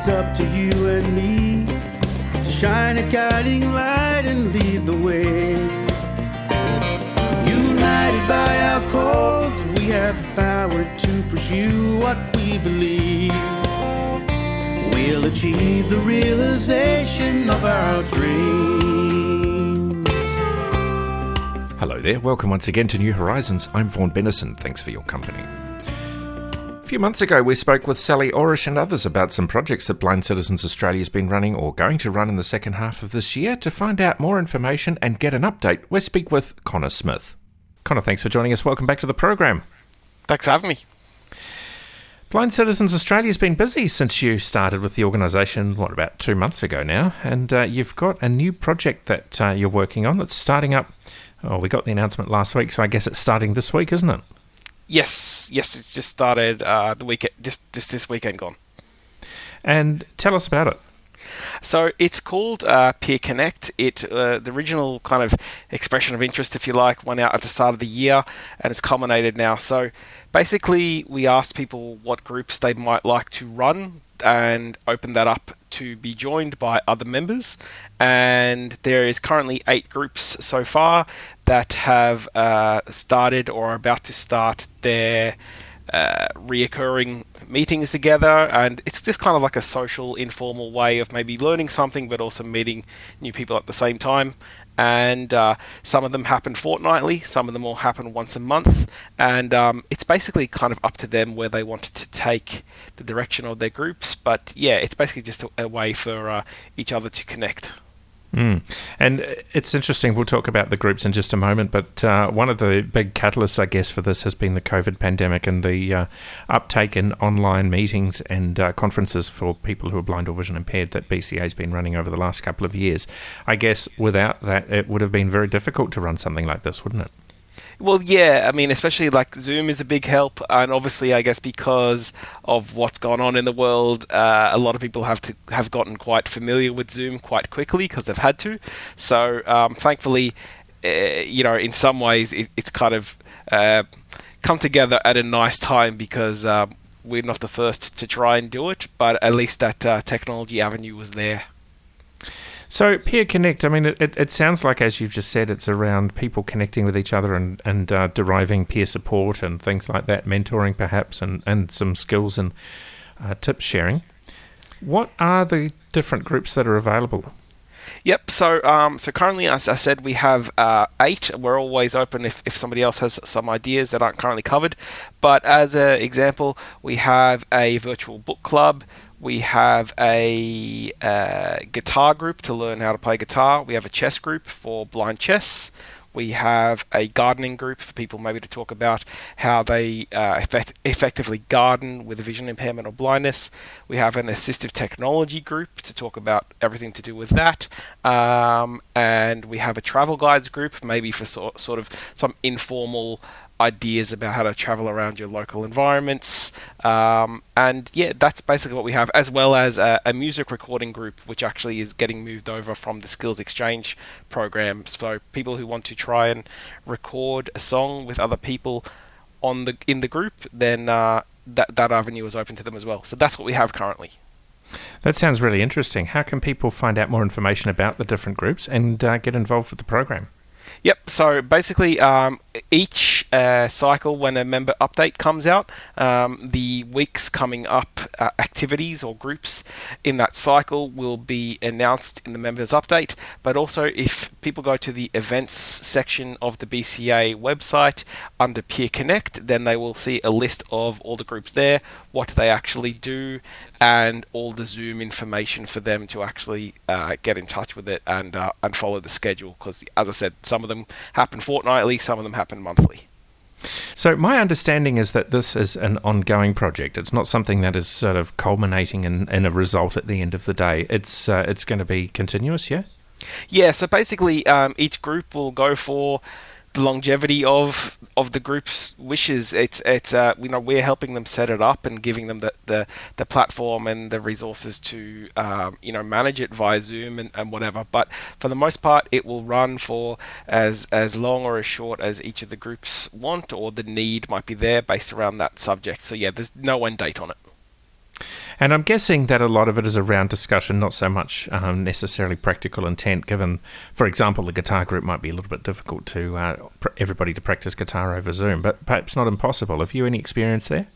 it's up to you and me to shine a guiding light and lead the way. United by our cause, we have the power to pursue what we believe. We'll achieve the realization of our dreams. Hello there, welcome once again to New Horizons. I'm Vaughan Bennison. Thanks for your company. A few months ago, we spoke with Sally Orish and others about some projects that Blind Citizens Australia's been running or going to run in the second half of this year. To find out more information and get an update, we speak with Connor Smith. Connor, thanks for joining us. Welcome back to the program. Thanks for having me. Blind Citizens Australia's been busy since you started with the organisation, what, about two months ago now, and uh, you've got a new project that uh, you're working on that's starting up. Oh, we got the announcement last week, so I guess it's starting this week, isn't it? Yes, yes, it's just started uh, the weekend, just, just this weekend gone. And tell us about it. So it's called uh, Peer Connect. It uh, the original kind of expression of interest, if you like, went out at the start of the year, and it's culminated now. So basically, we asked people what groups they might like to run, and open that up to be joined by other members. And there is currently eight groups so far that have uh, started or are about to start their uh, reoccurring meetings together, and it's just kind of like a social, informal way of maybe learning something, but also meeting new people at the same time. And uh, some of them happen fortnightly, some of them will happen once a month, and um, it's basically kind of up to them where they want to take the direction of their groups. But yeah, it's basically just a, a way for uh, each other to connect. Mm. And it's interesting. We'll talk about the groups in just a moment. But uh, one of the big catalysts, I guess, for this has been the COVID pandemic and the uh, uptake in online meetings and uh, conferences for people who are blind or vision impaired that BCA has been running over the last couple of years. I guess without that, it would have been very difficult to run something like this, wouldn't it? Well, yeah, I mean, especially like Zoom is a big help, and obviously, I guess because of what's gone on in the world, uh, a lot of people have to have gotten quite familiar with Zoom quite quickly because they've had to. So, um, thankfully, uh, you know, in some ways, it, it's kind of uh, come together at a nice time because uh, we're not the first to try and do it, but at least that uh, technology avenue was there. So, Peer Connect, I mean, it, it, sounds like, as you've just said, it's around people connecting with each other and, and uh, deriving peer support and things like that, mentoring perhaps, and, and some skills and uh, tip sharing. What are the different groups that are available? Yep. So, um, so currently, as I said, we have uh, eight. We're always open if, if somebody else has some ideas that aren't currently covered. But as an example, we have a virtual book club. We have a uh, guitar group to learn how to play guitar. We have a chess group for blind chess. We have a gardening group for people maybe to talk about how they uh, effect- effectively garden with a vision impairment or blindness. We have an assistive technology group to talk about everything to do with that. Um, and we have a travel guides group, maybe for so- sort of some informal ideas about how to travel around your local environments. Um, and yeah, that's basically what we have, as well as a, a, music recording group, which actually is getting moved over from the Skills Exchange program. So people who want to try and record a song with other people on the in the group, then uh, that that avenue is open to them as well. So that's what we have currently. That sounds really interesting. How can people find out more information about the different groups and uh, get involved with the program? Yep. So basically, um, each uh, cycle, when a member update comes out, um, the weeks coming up uh, activities or groups in that cycle will be announced in the members update. But also, if people go to the events section of the BCA website under Peer Connect, then they will see a list of all the groups there, what they actually do, and all the Zoom information for them to actually uh, get in touch with it and uh, and follow the schedule. Because as I said, some of them happen fortnightly, some of them happen monthly. So my understanding is that this is an ongoing project. It's not something that is sort of culminating in, in a result at the end of the day. It's uh, it's going to be continuous, yeah. Yeah. So basically, um, each group will go for the longevity of of the group's wishes. It's it's uh, you know we're helping them set it up and giving them the the, the platform and the resources to um, you know manage it via Zoom and, and whatever. But for the most part, it will run for as as long or as short as each of the groups want or the need might be there based around that subject. So yeah, there's no end date on it. And I'm guessing that a lot of it is around discussion, not so much um, necessarily practical intent, given, for example, the guitar group might be a little bit difficult to uh, pr- everybody to practice guitar over Zoom, but perhaps not impossible. Have you any experience there?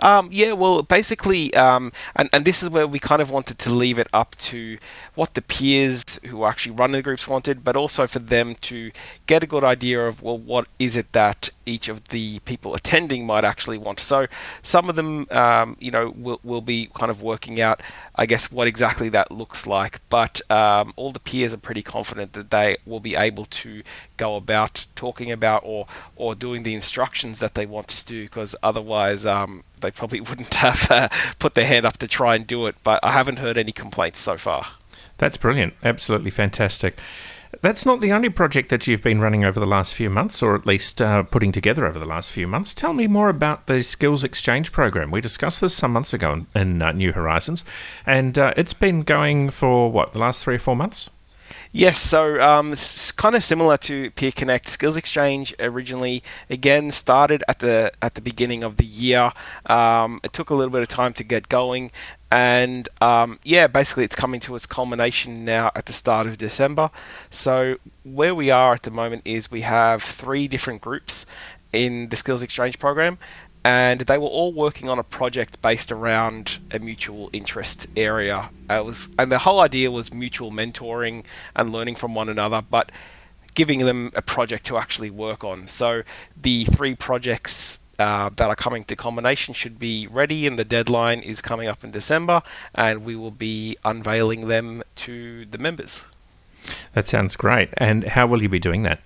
Um, yeah, well, basically, um, and, and this is where we kind of wanted to leave it up to what the peers who actually run the groups wanted, but also for them to get a good idea of, well, what is it that each of the people attending might actually want. So some of them, um, you know, will, will be kind of working out, I guess, what exactly that looks like. But um, all the peers are pretty confident that they will be able to go about talking about or, or doing the instructions that they want to do, because otherwise um, they probably wouldn't have uh, put their hand up to try and do it. But I haven't heard any complaints so far. That's brilliant. Absolutely fantastic. That's not the only project that you've been running over the last few months, or at least uh, putting together over the last few months. Tell me more about the Skills Exchange program. We discussed this some months ago in, in uh, New Horizons, and uh, it's been going for what, the last three or four months? Yes, so um, it's kind of similar to Peer Connect. Skills Exchange originally, again, started at the at the beginning of the year. Um, it took a little bit of time to get going, and um, yeah, basically, it's coming to its culmination now at the start of December. So where we are at the moment is we have three different groups in the Skills Exchange program, and they were all working on a project based around a mutual interest area. It was, and the whole idea was mutual mentoring and learning from one another, but giving them a project to actually work on. So the three projects uh, that are coming to culmination should be ready, and the deadline is coming up in December, and we will be unveiling them to the members. That sounds great. And how will you be doing that?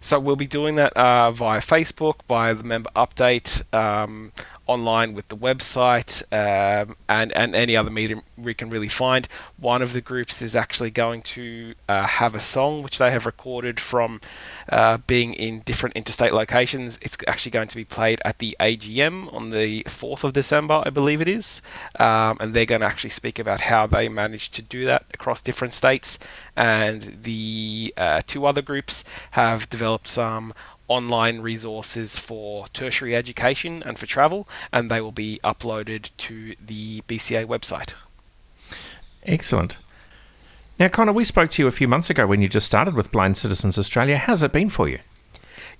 So we'll be doing that uh, via Facebook, by the member update, um, online with the website, um, and and any other medium we can really find. One of the groups is actually going to uh, have a song which they have recorded from uh, being in different interstate locations. It's actually going to be played at the AGM on the 4th of December, I believe it is. Um, and they're going to actually speak about how they managed to do that across different states. And the uh, two other groups have developed some online resources for tertiary education and for travel, and they will be uploaded to the BCA website. Excellent. Now, Connor, we spoke to you a few months ago when you just started with Blind Citizens Australia. How's it been for you?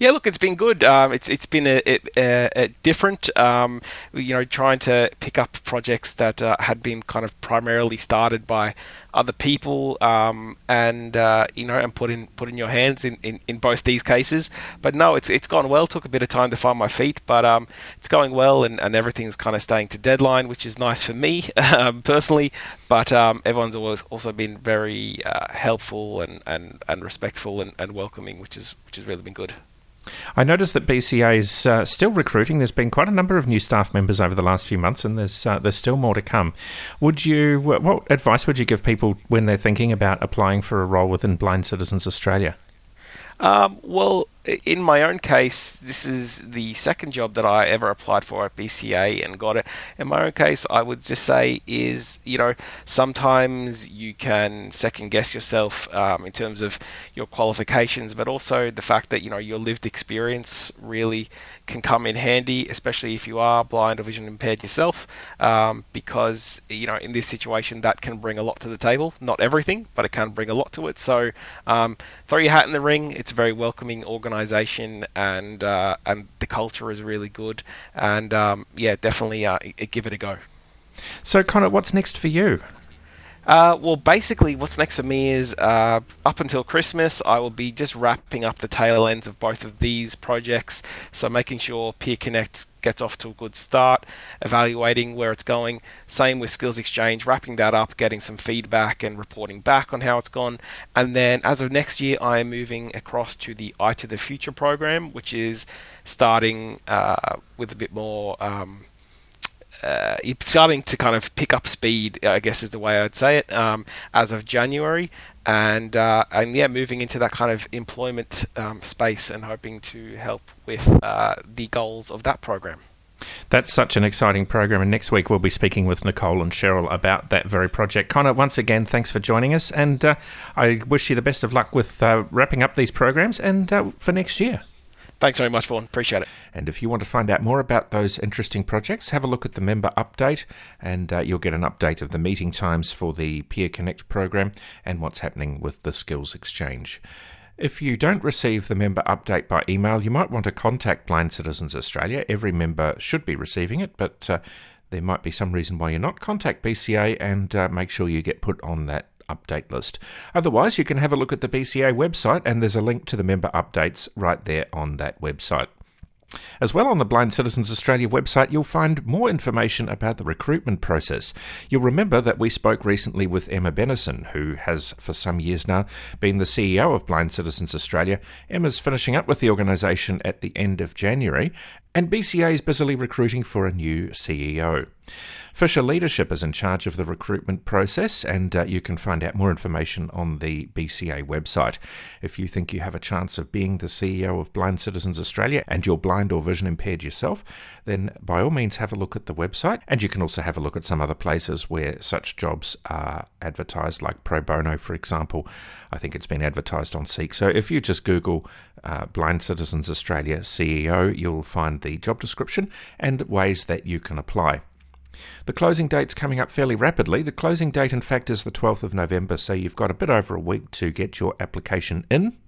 Yeah, look, it's been good. Um, it's it's been a, a, a different, um, you know, trying to pick up projects that uh, had been kind of primarily started by other people, um, and uh, you know, and put in put in your hands in, in, in both these cases. But no, it's it's gone well. Took a bit of time to find my feet, but um, it's going well, and, and everything's kind of staying to deadline, which is nice for me um, personally. But um, everyone's always also been very uh, helpful and, and, and respectful and, and welcoming, which is which has really been good. I noticed that BCA is uh, still recruiting. There's been quite a number of new staff members over the last few months, and there's uh, there's still more to come. Would you? What advice would you give people when they're thinking about applying for a role within Blind Citizens Australia? Um, well, in my own case, this is the second job that I ever applied for at BCA and got it. In my own case, I would just say is you know sometimes you can second guess yourself um, in terms of your qualifications, but also the fact that you know your lived experience really can come in handy, especially if you are blind or vision impaired yourself, um, because you know in this situation that can bring a lot to the table. Not everything, but it can bring a lot to it. So um, throw your hat in the ring. It's a very welcoming organization organization, and uh, and the culture is really good. And um, yeah, definitely uh, give it a go. So, Connor, what's next for you? Uh, well, basically, what's next for me is uh, up until Christmas, I will be just wrapping up the tail ends of both of these projects. So, making sure Peer Connect gets off to a good start, evaluating where it's going. Same with Skills Exchange, wrapping that up, getting some feedback and reporting back on how it's gone. And then, as of next year, I am moving across to the Eye to the Future program, which is starting uh, with a bit more. Um, uh, it's starting to kind of pick up speed, I guess is the way I'd say it, um, as of January, and uh, and yeah, moving into that kind of employment um, space and hoping to help with uh, the goals of that program. That's such an exciting program, and next week we'll be speaking with Nicole and Cheryl about that very project. Connor, once again, thanks for joining us, and uh, I wish you the best of luck with uh, wrapping up these programs and uh, for next year. Thanks very much, Vaughan. Appreciate it. And if you want to find out more about those interesting projects, have a look at the member update, and uh, you'll get an update of the meeting times for the Peer Connect program and what's happening with the Skills Exchange. If you don't receive the member update by email, you might want to contact Blind Citizens Australia. Every member should be receiving it, but uh, there might be some reason why you're not. Contact BCA and uh, make sure you get put on that update list. Otherwise, you can have a look at the BCA website, and there's a link to the member updates right there on that website. As well, on the Blind Citizens Australia website, you'll find more information about the recruitment process. You'll remember that we spoke recently with Emma Bennison, who has for some years now been the CEO of Blind Citizens Australia. Emma's finishing up with the organisation at the end of January, and BCA is busily recruiting for a new CEO. Fisher Leadership is in charge of the recruitment process, and uh, you can find out more information on the BCA website. If you think you have a chance of being the CEO of Blind Citizens Australia and you're blind or vision impaired yourself, then by all means have a look at the website, and you can also have a look at some other places where such jobs are advertised, like Pro Bono, for example. I think it's been advertised on Seek. So if you just Google uh, Blind Citizens Australia CEO, you'll find the job description and ways that you can apply. The closing date's coming up fairly rapidly. The closing date, in fact, is the 12th of November, so you've got a bit over a week to get your application in.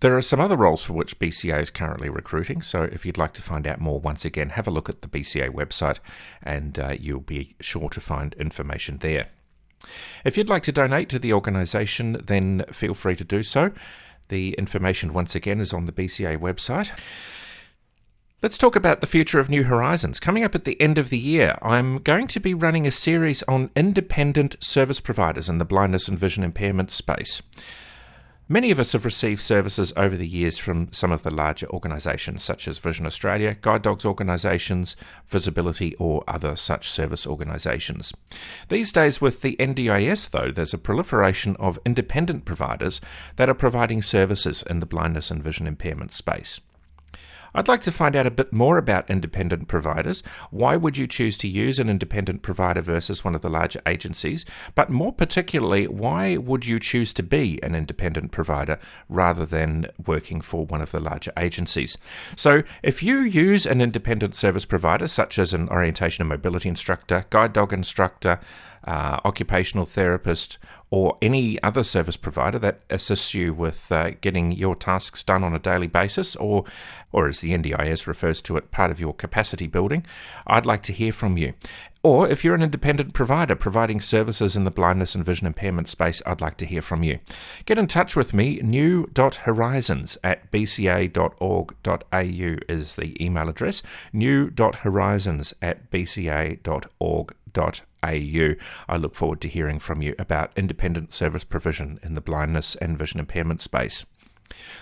There are some other roles for which BCA is currently recruiting, so if you'd like to find out more, once again, have a look at the BCA website and uh, you'll be sure to find information there. If you'd like to donate to the organisation, then feel free to do so. The information, once again, is on the BCA website. Let's talk about the future of New Horizons. Coming up at the end of the year, I'm going to be running a series on independent service providers in the blindness and vision impairment space. Many of us have received services over the years from some of the larger organisations, such as Vision Australia, Guide Dogs organisations, VisAbility, or other such service organisations. These days, with the NDIS, though, there's a proliferation of independent providers that are providing services in the blindness and vision impairment space. I'd like to find out a bit more about independent providers. Why would you choose to use an independent provider versus one of the larger agencies? But more particularly, why would you choose to be an independent provider rather than working for one of the larger agencies? So, if you use an independent service provider, such as an orientation and mobility instructor, guide dog instructor, uh, occupational therapist, or any other service provider that assists you with uh, getting your tasks done on a daily basis, or, or as the NDIS refers to it, part of your capacity building, I'd like to hear from you. Or if you're an independent provider providing services in the blindness and vision impairment space, I'd like to hear from you. Get in touch with me. new.horizons at bca.org.au is the email address. new.horizons at bca.org.au. I look forward to hearing from you about independent service provision in the blindness and vision impairment space.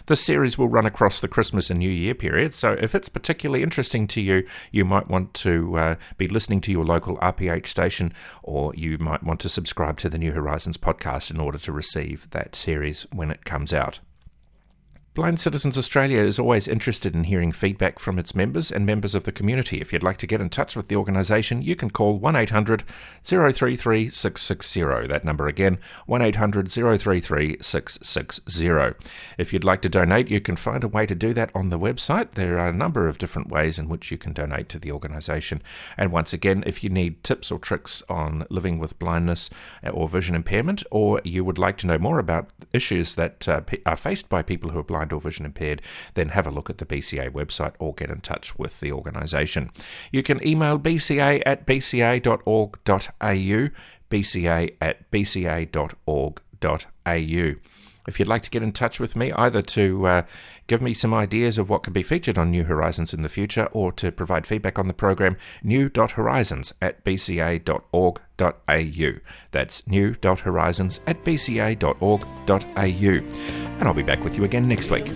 This series will run across the Christmas and New Year period, so if it's particularly interesting to you, you might want to uh, be listening to your local RPH station, or you might want to subscribe to the New Horizons podcast in order to receive that series when it comes out. Blind Citizens Australia is always interested in hearing feedback from its members and members of the community. If you'd like to get in touch with the organisation, you can call 1800 033 660. That number again, 1800 033 660. If you'd like to donate, you can find a way to do that on the website. There are a number of different ways in which you can donate to the organisation. And once again, if you need tips or tricks on living with blindness or vision impairment, or you would like to know more about issues that uh, are faced by people who are blind, blind or vision impaired, then have a look at the BCA website or get in touch with the organisation. You can email bca at bca.org.au, bca at bca.org.au. If you'd like to get in touch with me, either to uh, give me some ideas of what could be featured on New Horizons in the future or to provide feedback on the program, new.horizons at bca.org.au. That's new.horizons at bca.org.au. And I'll be back with you again next week.